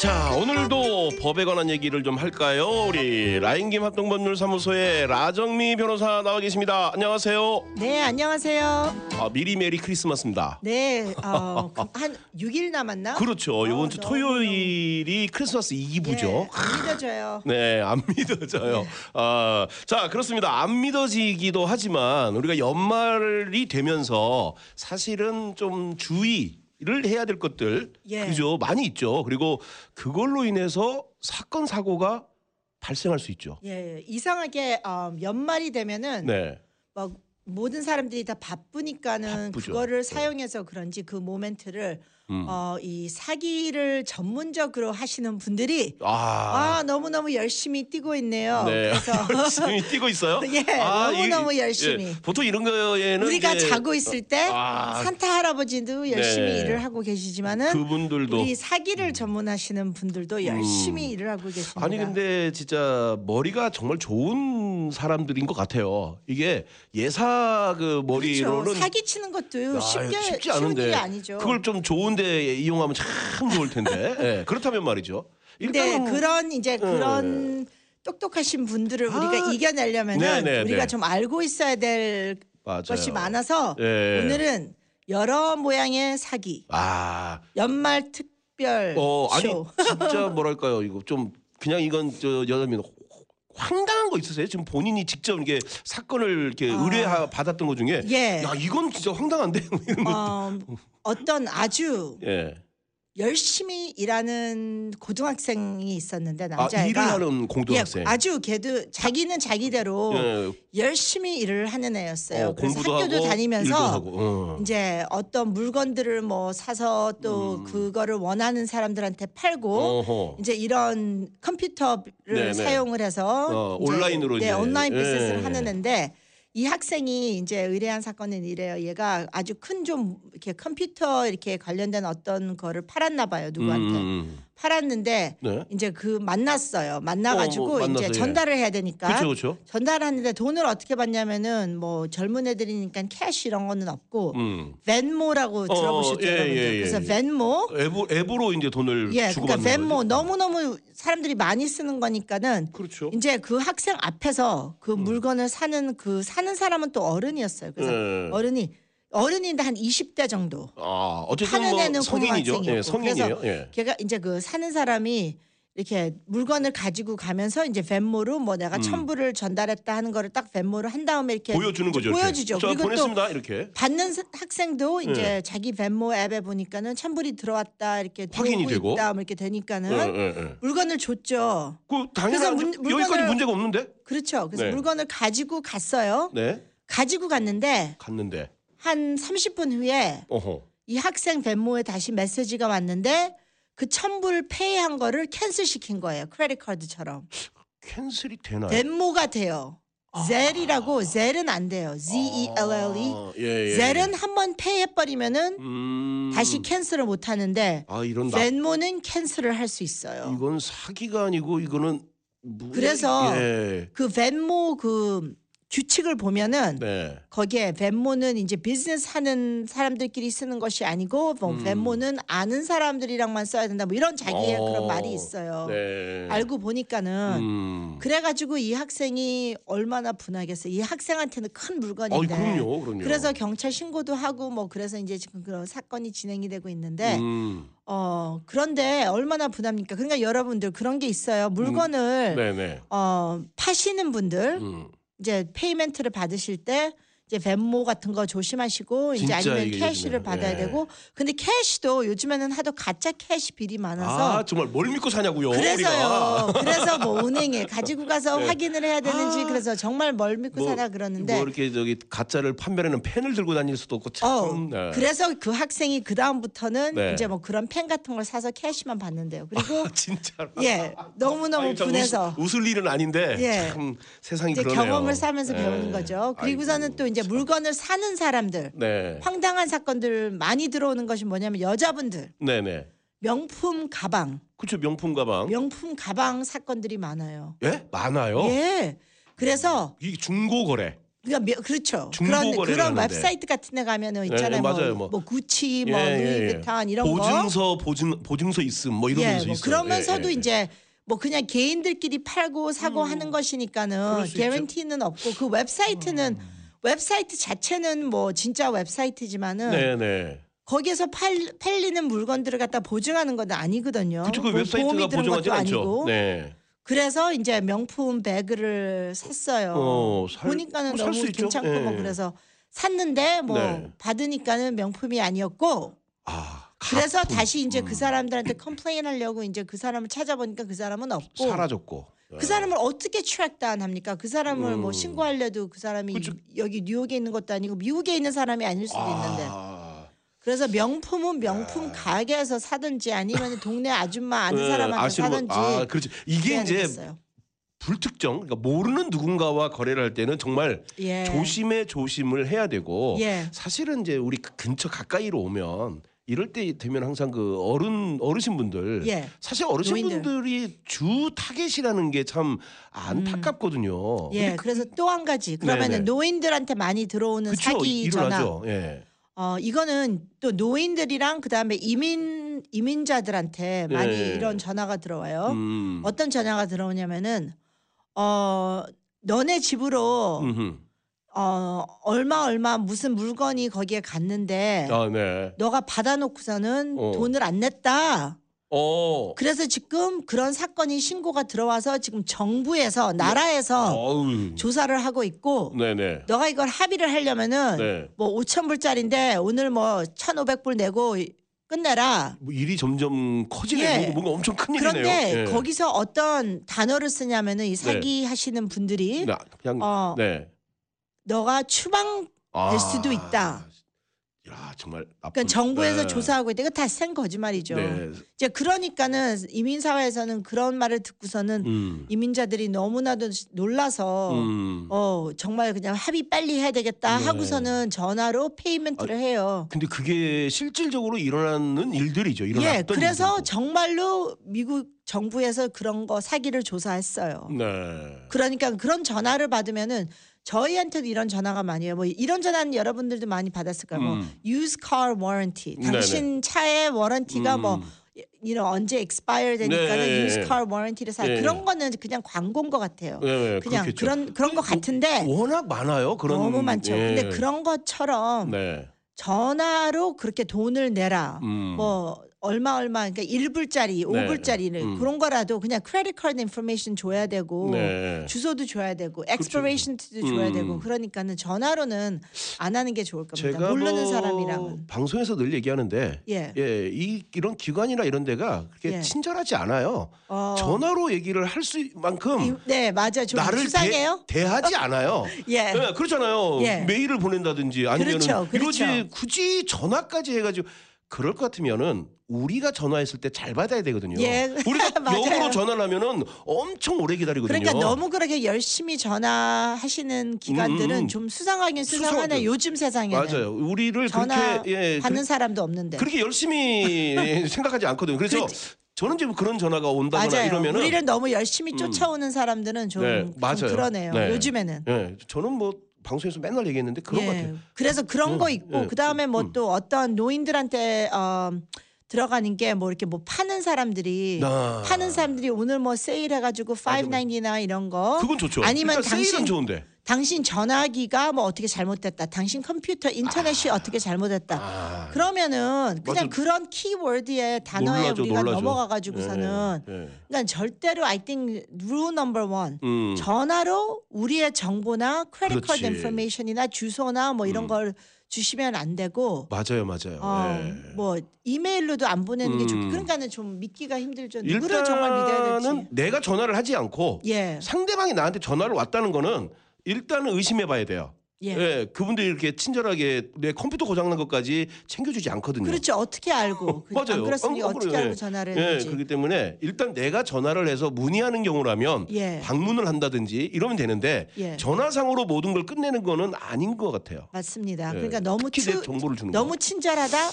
자 오늘도 법에 관한 얘기를 좀 할까요? 우리 라인김 합동법률사무소의 라정미 변호사 나와 계십니다. 안녕하세요. 네, 안녕하세요. 아, 미리 메리 크리스마스입니다. 네, 어, 그한 6일 남았나? 그렇죠. 이번 어, 주 너무, 토요일이 크리스마스 예, 2부죠. 안 믿어져요. 네, 안 믿어져요. 아, 자, 그렇습니다. 안 믿어지기도 하지만 우리가 연말이 되면서 사실은 좀 주의 를 해야 될 것들 예. 그죠 많이 있죠. 그리고 그걸로 인해서 사건 사고가 발생할 수 있죠. 예, 이상하게 어, 연말이 되면은 네, 뭐 모든 사람들이 다 바쁘니까는 바쁘죠. 그거를 네. 사용해서 그런지 그 모멘트를 음. 어, 이 사기를 전문적으로 하시는 분들이 아, 아, 너무 너무 열심히 뛰고 있네요. 네, 그래서 열심히 뛰고 있어요. 예, 너무 너무 이- 열심히. 예, 보통 이런 거에는 우리가 이제 자고 있을 때 아. 산타 할아버지도 열심히 네. 일을 하고 계시지만은 그분들도 우리 사기를 전문하시는 분들도 열심히 일을 하고 계십니다. 음. 아니 근데 진짜 머리가 정말 좋은 사람들인 것 같아요. 이게 예사 그 머리로는 그렇죠. 사기 치는 것도 야, 쉽게 쉽지 않은데 일이 아니죠. 그걸 좀 좋은 데 이용하면 참 좋을 텐데. 예, 그렇다면 말이죠. 일단은 그런 이제 그런 똑똑하신 분들을 우리가 아. 이겨내려면은 네, 네, 우리가 네. 좀 알고 있어야 될 맞아요. 것이 많아서 예. 오늘은 여러 모양의 사기 아, 연말 특별 어, 아니 쇼. 진짜 뭐랄까요 이거 좀 그냥 이건 저 여자분 황당한 거 있으세요? 지금 본인이 직접 이게 사건을 이렇게 아. 의뢰 받았던 것 중에 예. 야 이건 진짜 황당한데 뭐 이런 거. 어, 어떤 아주 예. 열심히 일하는 고등학생이 있었는데 아 남자애가 일을 하는 공동학생. 예, 아주 걔도 자기는 자기대로 예. 열심히 일을 하는 애였어요. 어, 그래서 학교도 하고, 다니면서. 어. 이제 어떤 물건들을 뭐 사서 또 음. 그거를 원하는 사람들한테 팔고 어허. 이제 이런 컴퓨터를 네네. 사용을 해서 어, 이제 온라인으로 네, 이제. 온라인 비즈니스를 예. 하는 애인데 이 학생이 이제 의뢰한 사건은 이래요. 얘가 아주 큰 좀 이렇게 컴퓨터 이렇게 관련된 어떤 거를 팔았나 봐요. 누구한테. 음, 팔았는데 네. 이제 그 만났어요. 만나가지고 어, 뭐 만나서, 이제 예. 전달을 해야 되니까 그렇죠, 그렇죠. 전달하는데 돈을 어떻게 받냐면은 뭐 젊은 애들이니까 cash 이런 거는 없고 음. Venmo라고 어, 들어보셨죠, 예, 여러분들. 예, 예, 그래서 예. Venmo 앱으로, 앱으로 이제 돈을 예, 주고 그러니까 거죠. 너무 너무 사람들이 많이 쓰는 거니까는 그렇죠. 이제 그 학생 앞에서 그 물건을 사는 그 사는 사람은 또 어른이었어요. 그래서 예. 어른이 어른인데 한 20대 정도. 아, 어쨌든 파는 뭐 애는 성인이죠. 고등학생이었고. 예, 성인이에요. 예. 걔가 이제 그 사는 사람이 이렇게 물건을 가지고 가면서 이제 벤모로 뭐 내가 첨부를 전달했다 하는 거를 딱 벤모로 한 다음에 이렇게 음. 보여주는 거죠. 이렇게. 보여주죠. 자, 그리고 또 보냈습니다. 이렇게. 받는 사- 학생도 이제 네. 자기 벤모 앱에 보니까는 첨불이 들어왔다 이렇게 확인이 들어오고 되고. 있다 뭐 이렇게 되니까는 예, 예, 예. 물건을 줬죠. 그 당연히 문- 여기까지 물건을- 문제가 없는데? 그렇죠. 그래서 네. 물건을 가지고 갔어요. 네. 가지고 갔는데 갔는데. 한 30분 후에 어허. 이 학생 Venmo에 다시 메시지가 왔는데 그 천불 pay한 거를 cancel 시킨 거예요. 크레딧 카드처럼. 캔슬이 되나요? 벤모가 돼요. 젤이라고 젤은 안 돼요. Z E L L E. 아, 예, 예. Zelle은 한 번 pay해 버리면은 음. 다시 cancel을 못 하는데 아, 이런 나 Venmo는 cancel을 할 수 있어요. 이건 사기가 아니고 이거는 뭐- 그래서 예. 그 벤모 그 규칙을 보면은 네. 거기에 벤모는 이제 비즈니스 하는 사람들끼리 쓰는 것이 아니고 뭐 음. 벤모는 아는 사람들이랑만 써야 된다 뭐 이런 자기의 어, 그런 말이 있어요. 네. 알고 보니까는 음. 그래가지고 이 학생이 얼마나 분하겠어요. 이 학생한테는 큰 물건인데. 그럼요. 그럼요. 그래서 경찰 신고도 하고 뭐 그래서 이제 지금 그런 사건이 진행이 되고 있는데 음. 어 그런데 얼마나 분합니까? 그러니까 여러분들 그런 게 있어요. 물건을 네, 네. 어 파시는 분들 음. 이제 payment를 받으실 때 이제 Venmo 같은 거 조심하시고 이제 아니면 cash를 받아야 예. 되고 근데 cash도 요즘에는 하도 가짜 cash bill이 많아서 아, 정말 뭘 믿고 사냐고요. 우리가. 그래서요. 그래서 뭐 은행에 가지고 가서 네. 확인을 해야 되는지 아. 그래서 정말 뭘 믿고 뭐, 사나 그러는데 뭐 이렇게 저기 가짜를 판매하는 펜을 들고 다닐 수도 없고 참. 어, 네. 그래서 그 학생이 그 다음부터는 네. 이제 뭐 그런 펜 같은 걸 사서 cash만 받는데요. 그리고 진짜로. 예 너무 너무 분해서 웃, 웃을 일은 아닌데 예. 참 세상이 그러네요. 경험을 쌓으면서 네. 배우는 거죠. 그리고서는 아이고, 또 이제 참. 물건을 사는 사람들 네. 황당한 사건들 많이 들어오는 것이 뭐냐면 여자분들 네, 네. 명품 가방, 그렇죠. 명품 가방. 명품 가방 사건들이 많아요. 예? 많아요. 예. 그래서 이 중고 거래. 그러니까 며- 그렇죠. 중고 그런 거래를 그런 하는데. 웹사이트 같은 데 가면은 있잖아요. 예, 맞아요. 뭐, 뭐. 뭐 구치, 뭐 예, 예, 예. 루이비탄 이런 거. 보증서 보증 보증서 있음 뭐 이런 예, 서뭐 있어요. 그러면서도 예, 예. 이제 뭐 그냥 개인들끼리 팔고 사고 하는 것이니까는 음. 그럴 수 있죠. 음. guarantee는 없고 그 웹사이트는 웹사이트 자체는 뭐 진짜 웹사이트지만은 네네. 거기에서 팔, 팔리는 물건들을 갖다 보증하는 건 아니거든요. 그쵸 그뭐 웹사이트가 보증하지 것도 않죠. 아니고. 네. 그래서 이제 명품 백을 샀어요. 어, 살- 보니까는 뭐 너무. 괜찮고 뭐 예. 그래서 샀는데 뭐 네. 받으니까는 명품이 아니었고 아 그래서. 다시 이제 음. 그 사람들한테 complain 하려고 이제 그 사람을 찾아보니까 그 사람은 없고 사라졌고. 그 사람을 어떻게 track down 합니까? 그 사람을 뭐 음. 신고하려도 그 사람이 그쵸. 여기 뉴욕에 있는 것도 아니고 미국에 있는 사람이 아닐 수도 있는데 아, 그래서 명품은 명품 가게에서 사든지 아니면 동네 아줌마 아는 예, 사람한테 아시는 분- 사든지 아, 그렇지. 이게 이제 되겠어요. 불특정, 그러니까 모르는 누군가와 거래를 할 때는 정말 예. 조심에 조심을 해야 되고 예. 사실은 이제 우리 그 근처 가까이로 오면 이럴 때 되면 항상 그 어른 어르신 분들 예. 사실 어르신 노인들. 분들이 주 타겟이라는 게 참 안타깝거든요. 예, 근데 그래서 또 한 가지 그러면은 네네. 노인들한테 많이 들어오는 그쵸 사기 전화. 예. 어 이거는 또 노인들이랑 그다음에 이민 이민자들한테 많이 네. 이런 전화가 들어와요. 음. 어떤 전화가 들어오냐면은 어 너네 집으로 음흠. 어 얼마 얼마 무슨 물건이 거기에 갔는데 아, 네. 너가 받아놓고서는 어. 돈을 안 냈다. 어. 그래서 지금 그런 사건이 신고가 들어와서 지금 정부에서 나라에서 어우. 조사를 하고 있고 네, 네. 너가 이걸 합의를 하려면은 네. 뭐 5천 불짜리인데 오늘 뭐 1,500불 내고 끝내라. 뭐 일이 점점 커지네. 예. 뭔가, 뭔가 엄청 큰 일이네요. 그런데 예. 거기서 어떤 단어를 쓰냐면은 이 사기 하시는 분들이 나- 그냥 어 네. 너가 추방 아. 될 수도 있다. 야, 정말 나쁜. 그러니까 정부에서 네. 조사하고 있다. 이거 다 센 거짓말이죠. 네. 이제 그러니까는 이민 사회에서는 그런 말을 듣고서는 음. 이민자들이 너무나도 놀라서 음. 어 정말 그냥 합의 빨리 해야 되겠다 네. 하고서는 전화로 payment를 해요. 근데 그게 실질적으로 일어나는 일들이죠. 예, 일어났던 그래서 일들이고. 정말로 미국 정부에서 그런 거 사기를 조사했어요. 네. 그러니까 그런 전화를 받으면은 저희한테도 이런 전화가 많이 해요. 뭐 이런 전화는 여러분들도 많이 받았을 거예요. 뭐 음. used car warranty. 네네. 당신 차의 warranty가 음. 뭐 you know, 언제 expire 되니까는 네. used car warranty를 사. 네. 그런 거는 그냥 광고인 것 같아요. 네, 그냥 그렇겠죠. 그런 그런 거뭐 같은데 워낙 많아요. 그런 너무 많죠. 예. 근데 그런 것처럼 네. 전화로 그렇게 돈을 내라. 음. 뭐 얼마 얼마 그러니까 1불짜리, 5불짜리는 음. 그런 거라도 그냥 credit card information 줘야 되고 네. 주소도 줘야 되고 expiration도 줘야 음. 되고 그러니까는 전화로는 안 하는 게 좋을 겁니다. 제가 모르는 뭐 사람이랑은 방송에서 늘 얘기하는데 예. 예, 이 이런 기관이나 이런 데가 그렇게 예. 친절하지 않아요. 어, 전화로 얘기를 할 수만큼 이- 네 맞아 좀 나를 수상해요. 대, 하지 않아요. 예. 네, 그렇잖아요. 예. 메일을 보낸다든지 아니면 그렇죠, 그렇죠. 이러지 굳이 전화까지 해가지고 그럴 것 같으면은 우리가 전화했을 때 잘 받아야 되거든요. 예. 우리가. 역으로 전화를 하면은 엄청 오래 기다리거든요. 그러니까 너무 그렇게 열심히 전화하시는 기관들은 음, 음. 좀 수상하긴 수상하네. 요즘 세상에는 맞아요. 우리를 전화 그렇게 예, 받는 사람도 없는데 그렇게 열심히 생각하지 않거든요. 그래서 그렇지. 저는 지금 그런 전화가 온다거나 맞아요. 이러면은 음. 우리를 너무 열심히 쫓아오는 사람들은 좀, 네, 좀 맞아요. 그러네요. 네. 요즘에는. 예, 저는 뭐 방송에서 맨날 얘기했는데 그런 것 같아요. 그래서 그런 음, 거 있고 예. 그 다음에 뭐 음. 또 어떤 노인들한테 어, 들어가는 게 뭐 이렇게 뭐 파는 사람들이 아. 파는 사람들이 오늘 뭐 세일해가지고 590나 이런 거 그건 좋죠. 아니면 당신 세일은 좋은데. 당신 전화기가 뭐 어떻게 잘못됐다. 당신 컴퓨터 인터넷이 어떻게 잘못됐다. 아, 그러면은 그냥 맞아. 그런 키워드의 단어에 놀라죠, 우리가 놀라죠. 넘어가가지고서는 예, 예. 그러니까 절대로 I think rule number one 음. 전화로 우리의 정보나 크레딧 카드 그렇지. 인포메이션이나 주소나 뭐 이런 음. 걸 주시면 안 되고 맞아요, 맞아요. 어, 예. 뭐 이메일로도 안 보내는 게 좋고 음. 그러니까는 좀 믿기가 힘들죠. 누구를 정말 믿어야 일단은 될지. 내가 전화를 하지 않고 예. 상대방이 나한테 전화를 왔다는 거는 일단은 의심해 봐야 돼요. 예. 예, 그분들이 이렇게 친절하게 내 컴퓨터 고장난 것까지 챙겨주지 않거든요. 그렇죠. 어떻게 알고? 그- 맞아요. 안 그렇습니까? 안 어떻게. 알고 전화를 예, 했는지. 그렇기 때문에 일단 내가 전화를 해서 문의하는 경우라면 예. 방문을 한다든지 이러면 되는데 예. 전화상으로 모든 걸 끝내는 거는 아닌 것 같아요. 맞습니다. 예, 그러니까 너무 too, 정보를 주는 너무 거. 음. 친절하다.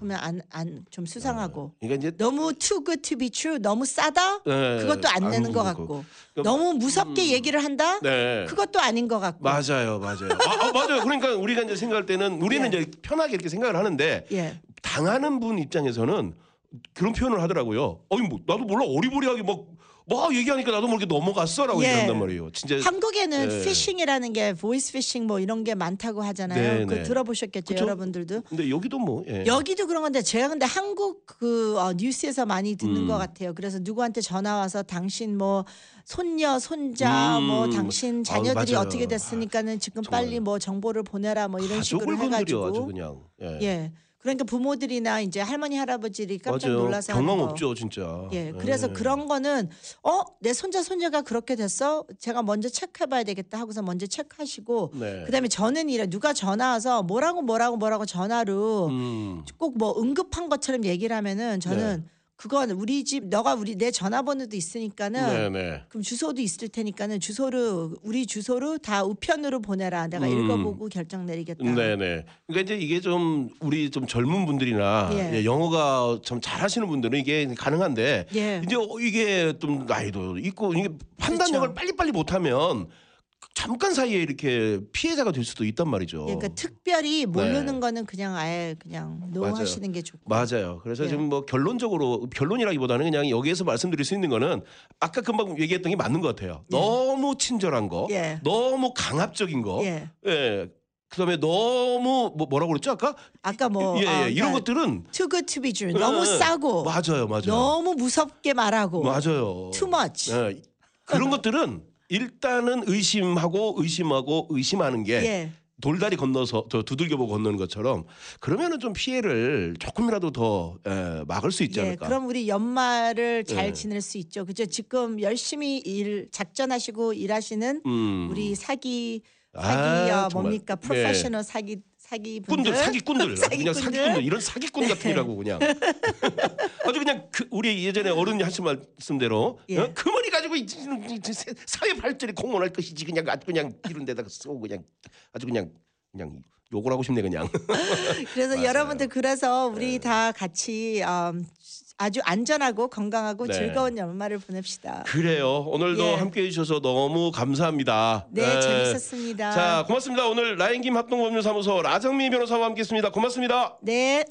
그러면 안 안 좀 수상하고. 그러니까 이제 너무 too good to be true. 너무 싸다. 예, 그것도 안 안 내는 것 그렇고. 같고. 그러니까 너무 무섭게 얘기를 한다. 네. 그것도 아닌 것 같고. 맞아요, 맞아요. 아, 아, 맞아요. 그러니까 우리가 이제 생각할 때는 우리는 예. 이제 편하게 이렇게 생각을 하는데 예. 당하는 분 입장에서는 그런 표현을 하더라고요. 어이 뭐 나도 몰라 어리버리하게 막 막 얘기하니까 나도 모르게 넘어갔어라고 예. 얘기한단 말이에요. 진짜 한국에는 예. 피싱이라는 게 보이스 피싱 뭐 이런 게 많다고 하잖아요. 네, 그 네. 들어보셨겠죠, 그쵸? 여러분들도. 근데 여기도 뭐 예. 여기도 그런 건데 제가 근데 한국 그 어, 뉴스에서 많이 듣는 음. 것 같아요. 그래서 누구한테 전화 와서 당신 뭐 손녀, 손자, 음. 뭐 당신 자녀들이 맞아요. 어떻게 됐으니까는 지금 정말. 빨리 뭐 정보를 보내라 뭐 이런 식으로 건드려 아주 해가지고 그냥. 예. 예. 그러니까 부모들이나 이제 할머니 할아버지들이 깜짝 맞아요. 놀라서 거. 없죠, 진짜. 예, 그래서 그런 거는 어 내 손자 손녀가 그렇게 됐어 제가 먼저 체크해봐야 되겠다 하고서 먼저 체크하시고 네. 그다음에 저는 이래 누가 전화 와서 뭐라고 뭐라고 뭐라고 전화로 음. 꼭뭐 응급한 것처럼 얘기를 하면은 저는 그건 우리 집 너가 우리 내 전화번호도 있으니까는 네, 네. 그럼 주소도 있을 테니까는 주소를 우리 주소로 다 우편으로 보내라 내가 음. 읽어보고 결정 내리겠다. 네, 네. 그러니까 이제 이게 좀 우리 좀 젊은 분들이나 예. 예, 영어가 좀 잘하시는 분들은 이게 가능한데 예. 이제 어, 이게 좀 나이도 있고 이게 판단력을 그렇죠. 빨리빨리 못하면 잠깐 사이에 이렇게 피해자가 될 수도 있단 말이죠. 예, 그러니까 특별히 모르는 네. 거는 그냥 아예 그냥 노 맞아요. 하시는 게 좋고. 맞아요. 그래서 예. 지금 뭐 결론적으로 결론이라기보다는 그냥 여기에서 말씀드릴 수 있는 거는 아까 금방 얘기했던 게 맞는 것 같아요. 너무 친절한 거, 예. 너무 강압적인 거, 예. 예. 그다음에 너무 뭐 뭐라고 그랬죠 아까? 아까 뭐 예, 예. 어, 이런 그러니까 것들은 too good to be true. 너무 예, 예. 싸고 맞아요, 맞아요. 너무 무섭게 말하고 맞아요. too much. 예. 그런 것들은 일단은 의심하고 의심하고 의심하는 게 예. 돌다리 건너서 저 두들겨보고 건너는 것처럼 그러면은 좀 피해를 조금이라도 더 예, 막을 수 있지 예, 않을까. 그럼 우리 연말을 잘 예. 지낼 수 있죠. 그죠? 지금 열심히 일 작전하시고 일하시는 음. 우리 사기 아, 사기 어, 정말. 뭡니까? 네. 프로페셔널 사기 사기 분들 꾼들 사기꾼들 그냥 사기꾼들. 사기꾼들 이런 사기꾼 네. 같으라고 그냥 아주 그냥 그 우리 예전에 어른이 하신 말씀대로 예. 어? 그 머리 가지고 이- 이- 이- 이- 사회 발전에 공헌할 것이지 그냥 아주 그냥 이런 데다가 쓰고 그냥 아주 그냥 그냥 욕을 하고 싶네 그냥 그래서. 여러분들 그래서 우리 다 같이 음, 아주 안전하고 건강하고 네. 즐거운 연말을 보냅시다. 그래요 오늘도 예. 함께 해주셔서 너무 감사합니다 네, 예. 재밌었습니다. 자 고맙습니다 오늘 라인김 합동법률사무소 라정미 변호사와 함께했습니다 고맙습니다. 네.